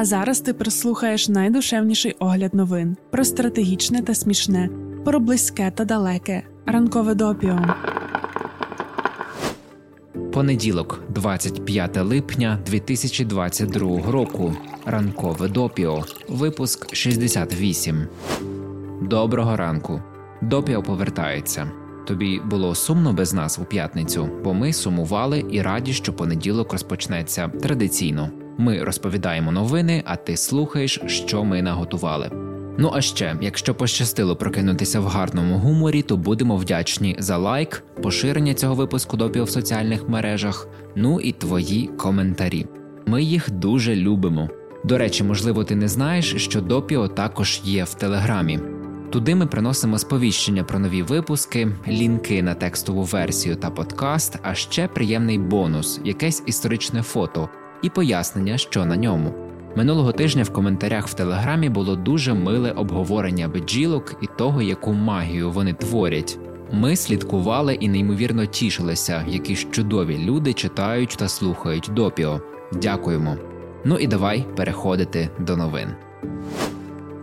А зараз ти прослухаєш найдушевніший огляд новин про стратегічне та смішне, про близьке та далеке. Ранкове допіо. Понеділок, 25 липня 2022 року. Ранкове допіо. Випуск 68. Доброго ранку. Допіо повертається. Тобі було сумно без нас у п'ятницю, бо ми сумували і раді, що понеділок розпочнеться традиційно. Ми розповідаємо новини, а ти слухаєш, що ми наготували. Ну а ще, якщо пощастило прокинутися в гарному гуморі, то будемо вдячні за лайк, поширення цього випуску допіо в соціальних мережах, ну і твої коментарі. Ми їх дуже любимо. До речі, можливо, ти не знаєш, що допіо також є в телеграмі. Туди ми приносимо сповіщення про нові випуски, лінки на текстову версію та подкаст, а ще приємний бонус, якесь історичне фото і пояснення, що на ньому. Минулого тижня в коментарях в телеграмі було дуже миле обговорення бджілок і того, яку магію вони творять. Ми слідкували і неймовірно тішилися, які чудові люди читають та слухають допіо. Дякуємо. Ну і давай переходити до новин.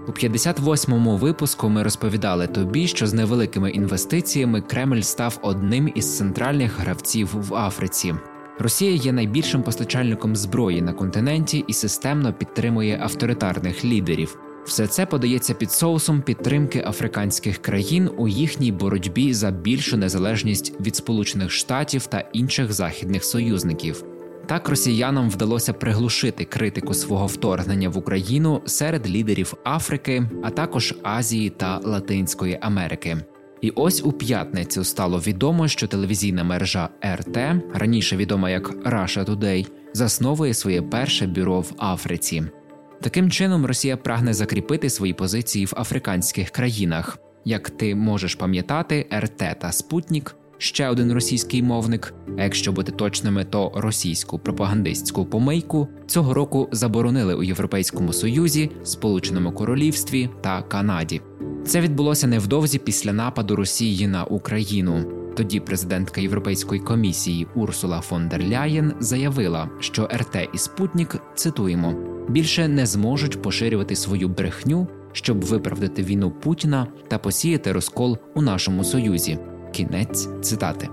У 58-му випуску ми розповідали тобі, що з невеликими інвестиціями Кремль став одним із центральних гравців в Африці. Росія є найбільшим постачальником зброї на континенті і системно підтримує авторитарних лідерів. Все це подається під соусом підтримки африканських країн у їхній боротьбі за більшу незалежність від Сполучених Штатів та інших західних союзників. Так росіянам вдалося приглушити критику свого вторгнення в Україну серед лідерів Африки, а також Азії та Латинської Америки. І ось у п'ятницю стало відомо, що телевізійна мережа РТ, раніше відома як Russia Today, засновує своє перше бюро в Африці. Таким чином, Росія прагне закріпити свої позиції в африканських країнах. Як ти можеш пам'ятати, РТ та Спутнік ще один російський мовник, а якщо бути точними, то російську пропагандистську помийку цього року заборонили у Європейському Союзі, Сполученому Королівстві та Канаді. Це відбулося невдовзі після нападу Росії на Україну. Тоді президентка Європейської комісії Урсула фон дер Ляєн заявила, що РТ і Спутнік цитуємо більше не зможуть поширювати свою брехню, щоб виправдати війну Путіна та посіяти розкол у нашому союзі. Кінець цитати.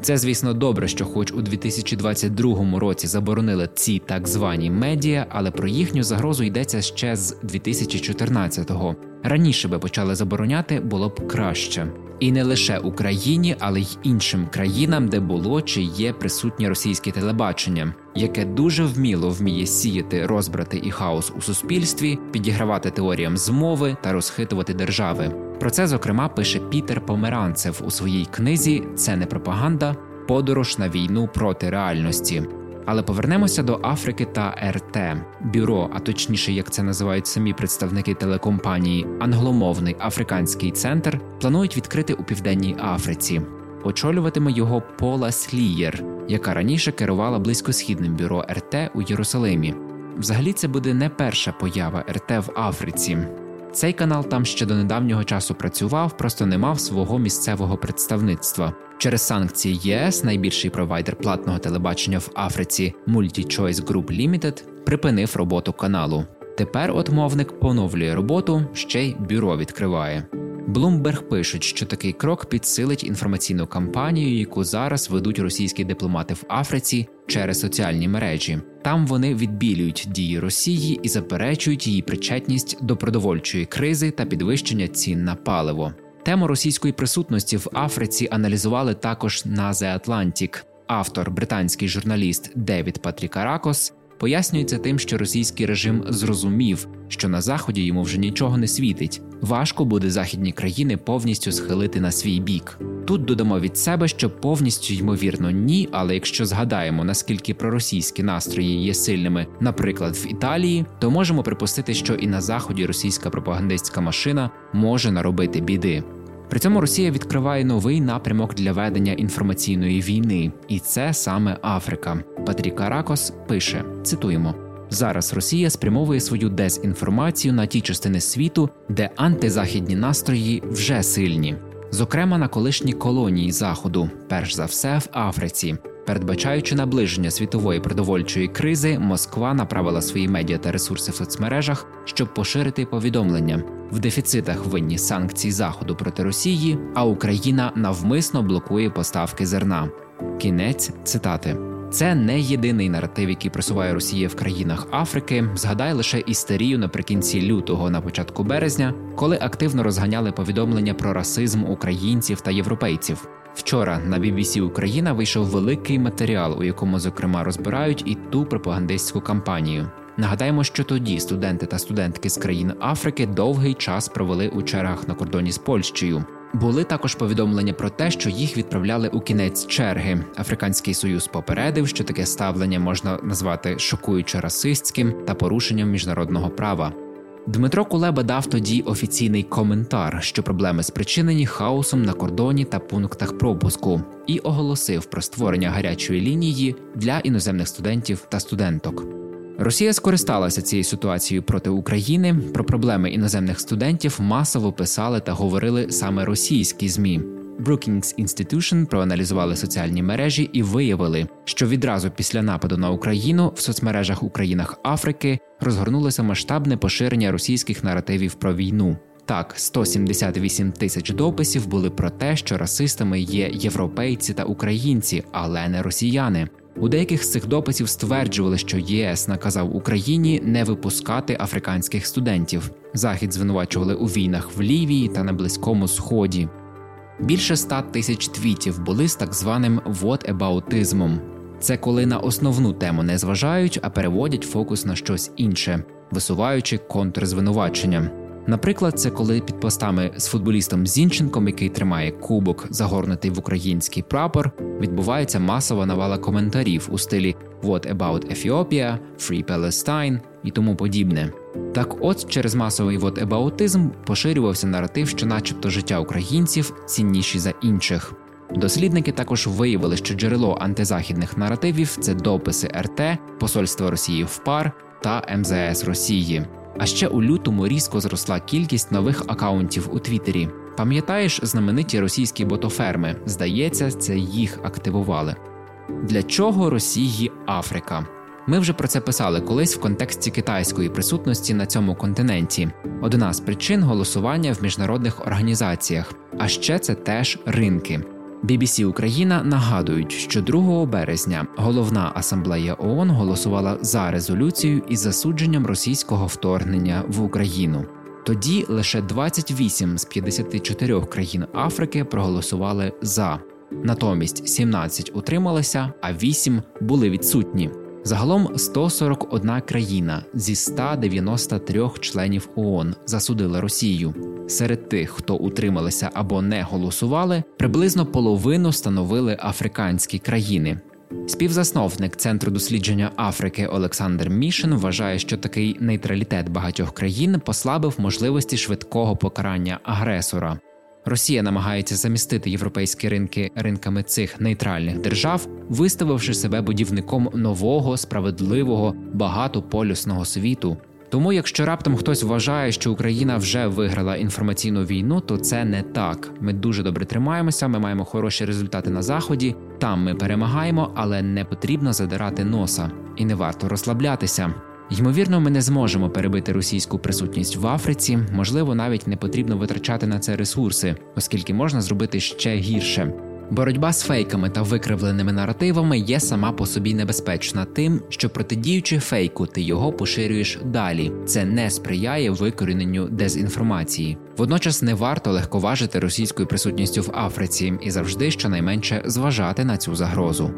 Це, звісно, добре, що, хоч у 2022 році заборонили ці так звані медіа, але про їхню загрозу йдеться ще з 2014-го. Раніше би почали забороняти, було б краще. І не лише Україні, але й іншим країнам, де було чи є присутнє російське телебачення, яке дуже вміло вміє сіяти розбрати і хаос у суспільстві, підігравати теоріям змови та розхитувати держави. Про це зокрема пише Пітер Померанцев у своїй книзі Це не пропаганда, подорож на війну проти реальності. Але повернемося до Африки та РТ бюро, а точніше, як це називають самі представники телекомпанії, англомовний африканський центр планують відкрити у південній Африці. Очолюватиме його Пола Слієр, яка раніше керувала близькосхідним бюро РТ у Єрусалимі. Взагалі, це буде не перша поява РТ в Африці. Цей канал там ще до недавнього часу працював, просто не мав свого місцевого представництва. Через санкції ЄС найбільший провайдер платного телебачення в Африці MultiChoice Group Limited припинив роботу каналу. Тепер от мовник поновлює роботу, ще й бюро відкриває. Bloomberg пишуть, що такий крок підсилить інформаційну кампанію, яку зараз ведуть російські дипломати в Африці через соціальні мережі. Там вони відбілюють дії Росії і заперечують її причетність до продовольчої кризи та підвищення цін на паливо. Тему російської присутності в Африці аналізували також на The Atlantic. Автор, британський журналіст Девід Патрікаракос, пояснюється тим, що російський режим зрозумів, що на заході йому вже нічого не світить. Важко буде західні країни повністю схилити на свій бік. Тут додамо від себе, що повністю ймовірно ні, але якщо згадаємо наскільки проросійські настрої є сильними, наприклад, в Італії, то можемо припустити, що і на заході російська пропагандистська машина може наробити біди. При цьому Росія відкриває новий напрямок для ведення інформаційної війни, і це саме Африка. Патріка Ракос пише: цитуємо. Зараз Росія спрямовує свою дезінформацію на ті частини світу, де антизахідні настрої вже сильні, зокрема на колишні колонії Заходу, перш за все в Африці. Передбачаючи наближення світової продовольчої кризи, Москва направила свої медіа та ресурси в соцмережах, щоб поширити повідомлення. В дефіцитах винні санкції Заходу проти Росії, а Україна навмисно блокує поставки зерна. Кінець цитати. Це не єдиний наратив, який просуває Росія в країнах Африки. Згадай лише істерію наприкінці лютого, на початку березня, коли активно розганяли повідомлення про расизм українців та європейців. Вчора на BBC Україна вийшов великий матеріал, у якому зокрема розбирають і ту пропагандистську кампанію. Нагадаємо, що тоді студенти та студентки з країн Африки довгий час провели у чергах на кордоні з Польщею. Були також повідомлення про те, що їх відправляли у кінець черги. Африканський союз попередив, що таке ставлення можна назвати шокуюче расистським та порушенням міжнародного права. Дмитро Кулеба дав тоді офіційний коментар, що проблеми спричинені хаосом на кордоні та пунктах пропуску, і оголосив про створення гарячої лінії для іноземних студентів та студенток. Росія скористалася цією ситуацією проти України. Про проблеми іноземних студентів масово писали та говорили саме російські змі. Brookings Institution проаналізували соціальні мережі і виявили, що відразу після нападу на Україну в соцмережах у країнах Африки розгорнулося масштабне поширення російських наративів про війну. Так, 178 тисяч дописів були про те, що расистами є європейці та українці, але не росіяни. У деяких з цих дописів стверджували, що ЄС наказав Україні не випускати африканських студентів. Захід звинувачували у війнах в Лівії та на Близькому Сході. Більше ста тисяч твітів були з так званим «whataboutismом». Це коли на основну тему не зважають, а переводять фокус на щось інше, висуваючи контрзвинувачення. Наприклад, це коли під постами з футболістом Зінченком, який тримає кубок, загорнутий в український прапор, відбувається масова навала коментарів у стилі «What about Ethiopia?», «Free Palestine» і тому подібне. Так, от через масовий «whataboutism» поширювався наратив, що, начебто, життя українців цінніші за інших. Дослідники також виявили, що джерело антизахідних наративів це дописи РТ, Посольства Росії в ПАР та МЗС Росії. А ще у лютому різко зросла кількість нових акаунтів у Твіттері. Пам'ятаєш знамениті російські ботоферми? Здається, це їх активували. Для чого Росії Африка? Ми вже про це писали колись в контексті китайської присутності на цьому континенті. Одна з причин голосування в міжнародних організаціях, а ще це теж ринки. BBC Україна нагадують, що 2 березня головна асамблея ООН голосувала за резолюцію із засудженням російського вторгнення в Україну. Тоді лише 28 з 54 країн Африки проголосували за, натомість 17 утрималися, а 8 були відсутні. Загалом 141 країна зі 193 членів ООН засудила Росію. Серед тих, хто утрималися або не голосували, приблизно половину становили африканські країни. Співзасновник Центру дослідження Африки Олександр Мішин вважає, що такий нейтралітет багатьох країн послабив можливості швидкого покарання агресора. Росія намагається замістити європейські ринки ринками цих нейтральних держав, виставивши себе будівником нового справедливого багатополюсного світу. Тому, якщо раптом хтось вважає, що Україна вже виграла інформаційну війну, то це не так. Ми дуже добре тримаємося, ми маємо хороші результати на заході. Там ми перемагаємо, але не потрібно задирати носа і не варто розслаблятися. Ймовірно, ми не зможемо перебити російську присутність в Африці, можливо, навіть не потрібно витрачати на це ресурси, оскільки можна зробити ще гірше. Боротьба з фейками та викривленими наративами є сама по собі небезпечна тим, що протидіючи фейку, ти його поширюєш далі. Це не сприяє викоріненню дезінформації. Водночас не варто легковажити російською присутністю в Африці і завжди щонайменше зважати на цю загрозу.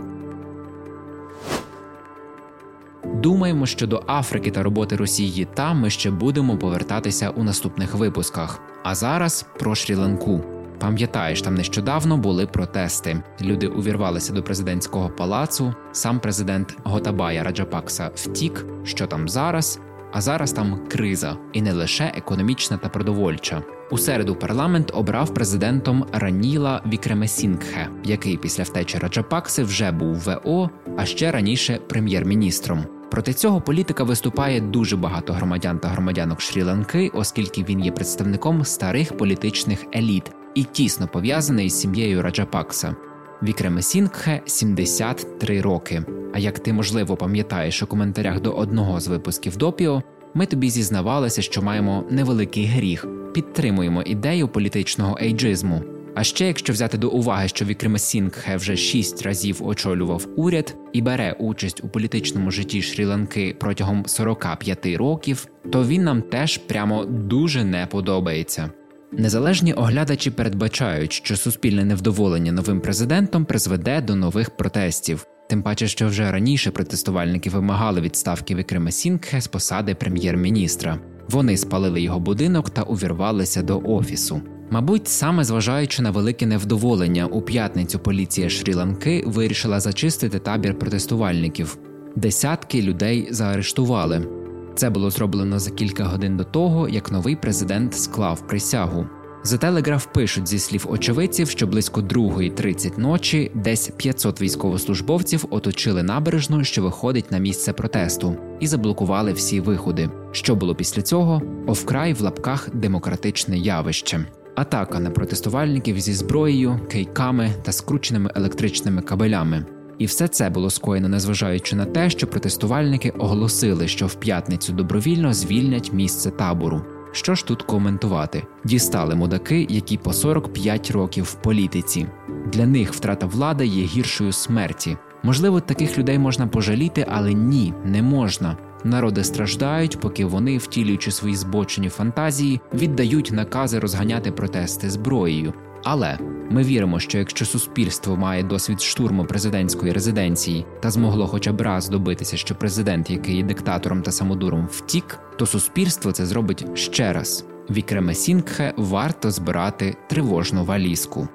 Думаємо щодо Африки та роботи Росії там ми ще будемо повертатися у наступних випусках. А зараз про Шрі-Ланку. Пам'ятаєш, там нещодавно були протести. Люди увірвалися до президентського палацу. Сам президент Готабая Раджапакса втік, що там зараз. А зараз там криза, і не лише економічна та продовольча. У середу парламент обрав президентом Раніла Вікремесінгхе, який після втечі Раджапакси вже був ВО, а ще раніше прем'єр-міністром. Проти цього політика виступає дуже багато громадян та громадянок Шрі-Ланки, оскільки він є представником старих політичних еліт і тісно пов'язаний з сім'єю Раджапакса. Вікреме Сінгхе 73 роки. А як ти можливо пам'ятаєш у коментарях до одного з випусків допіо, ми тобі зізнавалися, що маємо невеликий гріх, підтримуємо ідею політичного ейджизму. А ще якщо взяти до уваги, що Вікреме Сінгхе вже шість разів очолював уряд і бере участь у політичному житті Шрі-Ланки протягом 45 років, то він нам теж прямо дуже не подобається. Незалежні оглядачі передбачають, що суспільне невдоволення новим президентом призведе до нових протестів. Тим паче, що вже раніше протестувальники вимагали відставки Вікрима Сінгхе з посади прем'єр-міністра. Вони спалили його будинок та увірвалися до офісу. Мабуть, саме зважаючи на велике невдоволення, у п'ятницю поліція Шрі-Ланки вирішила зачистити табір протестувальників. Десятки людей заарештували. Це було зроблено за кілька годин до того, як новий президент склав присягу. За телеграф пишуть зі слів очевидців, що близько 2.30 ночі десь 500 військовослужбовців оточили набережну, що виходить на місце протесту, і заблокували всі виходи. Що було після цього? Овкрай в лапках демократичне явище. Атака на протестувальників зі зброєю, кейками та скрученими електричними кабелями. І все це було скоєно, незважаючи на те, що протестувальники оголосили, що в п'ятницю добровільно звільнять місце табору. Що ж тут коментувати? Дістали мудаки, які по 45 років в політиці. Для них втрата влади є гіршою смерті. Можливо, таких людей можна пожаліти, але ні, не можна. Народи страждають, поки вони, втілюючи свої збочені фантазії, віддають накази розганяти протести зброєю. Але ми віримо, що якщо суспільство має досвід штурму президентської резиденції та змогло хоча б раз добитися, що президент, який є диктатором та самодуром, втік, то суспільство це зробить ще раз. Вікреме Сінгхе варто збирати тривожну валізку.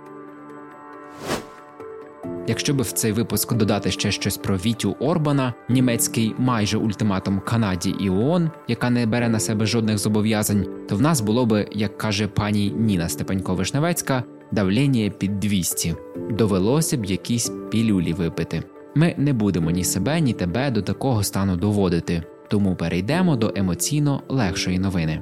Якщо би в цей випуск додати ще щось про Вітю Орбана, німецький майже ультиматум Канаді і ООН, яка не бере на себе жодних зобов'язань, то в нас було би, як каже пані Ніна Степанько-Вишневецька, давлення під 200. Довелося б якісь пілюлі випити. Ми не будемо ні себе, ні тебе до такого стану доводити, тому перейдемо до емоційно легшої новини.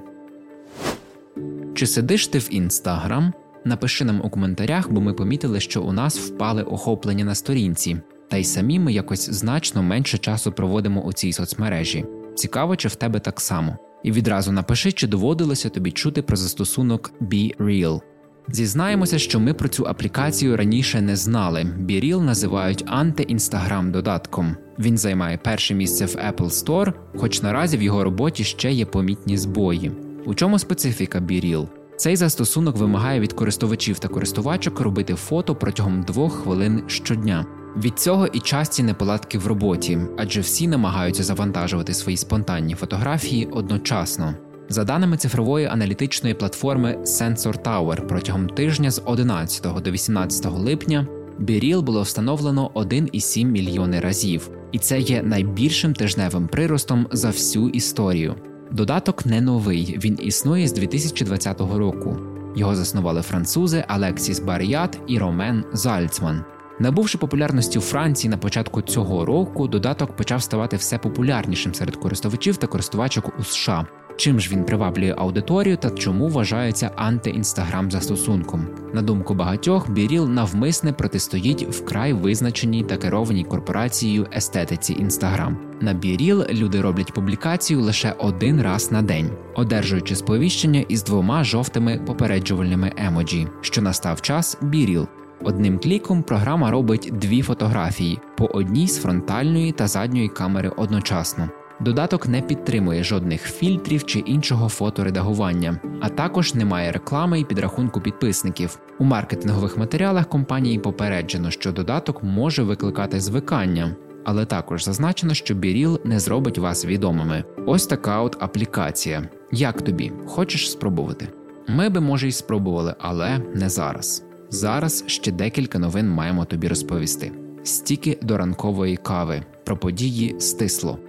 Чи сидиш ти в інстаграм? Напиши нам у коментарях, бо ми помітили, що у нас впали охоплення на сторінці, та й самі ми якось значно менше часу проводимо у цій соцмережі. Цікаво, чи в тебе так само. І відразу напиши, чи доводилося тобі чути про застосунок Be Real. Зізнаємося, що ми про цю аплікацію раніше не знали. BeReal називають анти-інстаграм додатком. Він займає перше місце в Apple Store, хоч наразі в його роботі ще є помітні збої. У чому специфіка BeReal? Цей застосунок вимагає від користувачів та користувачок робити фото протягом двох хвилин щодня. Від цього і часті неполадки в роботі, адже всі намагаються завантажувати свої спонтанні фотографії одночасно. За даними цифрової аналітичної платформи Sensor Tower, протягом тижня з 11 до 18 липня Біріл було встановлено 1,7 мільйони разів, і це є найбільшим тижневим приростом за всю історію. Додаток не новий, він існує з 2020 року. Його заснували французи Алексіс Баріат і Ромен Зальцман. Набувши популярності у Франції на початку цього року, додаток почав ставати все популярнішим серед користувачів та користувачок у США. Чим ж він приваблює аудиторію та чому вважається анти-інстаграм застосунком? На думку багатьох, BeReal навмисне протистоїть вкрай визначеній та керованій корпорацією естетиці Інстаграм. На BeReal люди роблять публікацію лише один раз на день, одержуючи сповіщення із двома жовтими попереджувальними емоджі, що настав час BeReal. Одним кліком програма робить дві фотографії по одній з фронтальної та задньої камери одночасно. Додаток не підтримує жодних фільтрів чи іншого фоторедагування, а також немає реклами і підрахунку підписників. У маркетингових матеріалах компанії попереджено, що додаток може викликати звикання, але також зазначено, що Біріл не зробить вас відомими. Ось така от аплікація. Як тобі? Хочеш спробувати? Ми би може й спробували, але не зараз. Зараз ще декілька новин маємо тобі розповісти. Стіки до ранкової кави про події стисло.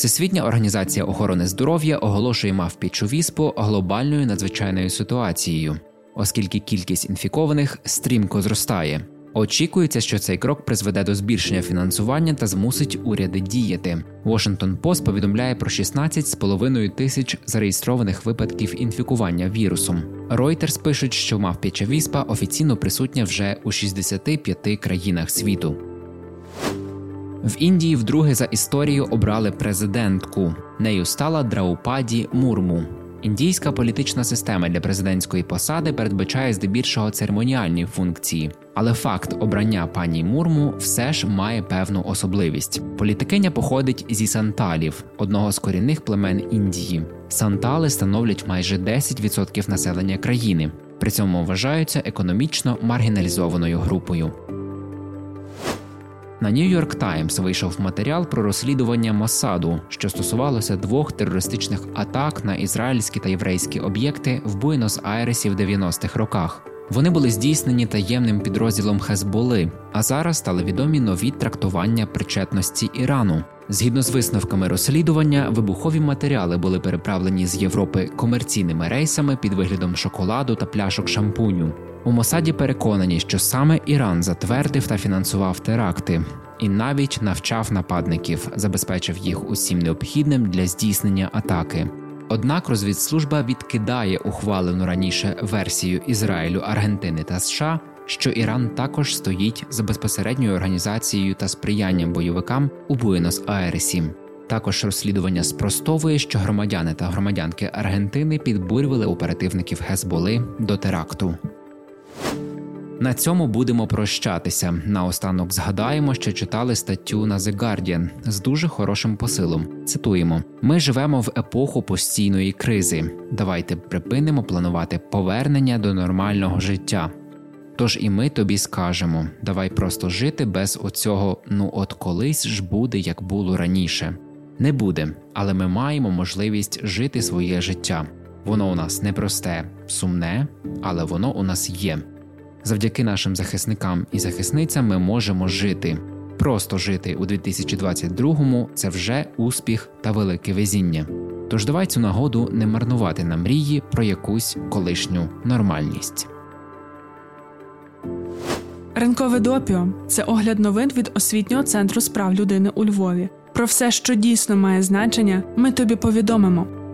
Всесвітня організація охорони здоров'я оголошує мавпічу віспу глобальною надзвичайною ситуацією, оскільки кількість інфікованих стрімко зростає. Очікується, що цей крок призведе до збільшення фінансування та змусить уряди діяти. Washington Post повідомляє про 16,5 тисяч зареєстрованих випадків інфікування вірусом. Reuters пишуть, що мавпіча віспа офіційно присутня вже у 65 країнах світу. В Індії вдруге за історію обрали президентку. Нею стала Драупаді Мурму. Індійська політична система для президентської посади передбачає здебільшого церемоніальні функції, але факт обрання пані Мурму все ж має певну особливість. Політикиня походить зі санталів, одного з корінних племен Індії. Сантали становлять майже 10% населення країни, при цьому вважаються економічно маргіналізованою групою. На York Times вийшов матеріал про розслідування Масаду, що стосувалося двох терористичних атак на ізраїльські та єврейські об'єкти в Буенос-Айресі в 90-х роках. Вони були здійснені таємним підрозділом Хезболи, а зараз стали відомі нові трактування причетності Ірану. Згідно з висновками розслідування, вибухові матеріали були переправлені з Європи комерційними рейсами під виглядом шоколаду та пляшок шампуню. У Мосаді переконані, що саме Іран затвердив та фінансував теракти, і навіть навчав нападників, забезпечив їх усім необхідним для здійснення атаки. Однак розвідслужба відкидає ухвалену раніше версію Ізраїлю, Аргентини та США, що Іран також стоїть за безпосередньою організацією та сприянням бойовикам у Буенос-Айресі. Також розслідування спростовує, що громадяни та громадянки Аргентини підбурювали оперативників Гезболи до теракту. На цьому будемо прощатися. Наостанок згадаємо, що читали статтю на The Guardian з дуже хорошим посилом. Цитуємо: ми живемо в епоху постійної кризи. Давайте припинимо планувати повернення до нормального життя. Тож і ми тобі скажемо: давай просто жити без оцього, ну от колись ж буде, як було раніше. Не буде, але ми маємо можливість жити своє життя. Воно у нас непросте, сумне, але воно у нас є. Завдяки нашим захисникам і захисницям ми можемо жити. Просто жити у 2022-му – це вже успіх та велике везіння. Тож давай цю нагоду не марнувати на мрії про якусь колишню нормальність. Ранкове допіо це огляд новин від освітнього центру справ людини у Львові. Про все, що дійсно має значення, ми тобі повідомимо.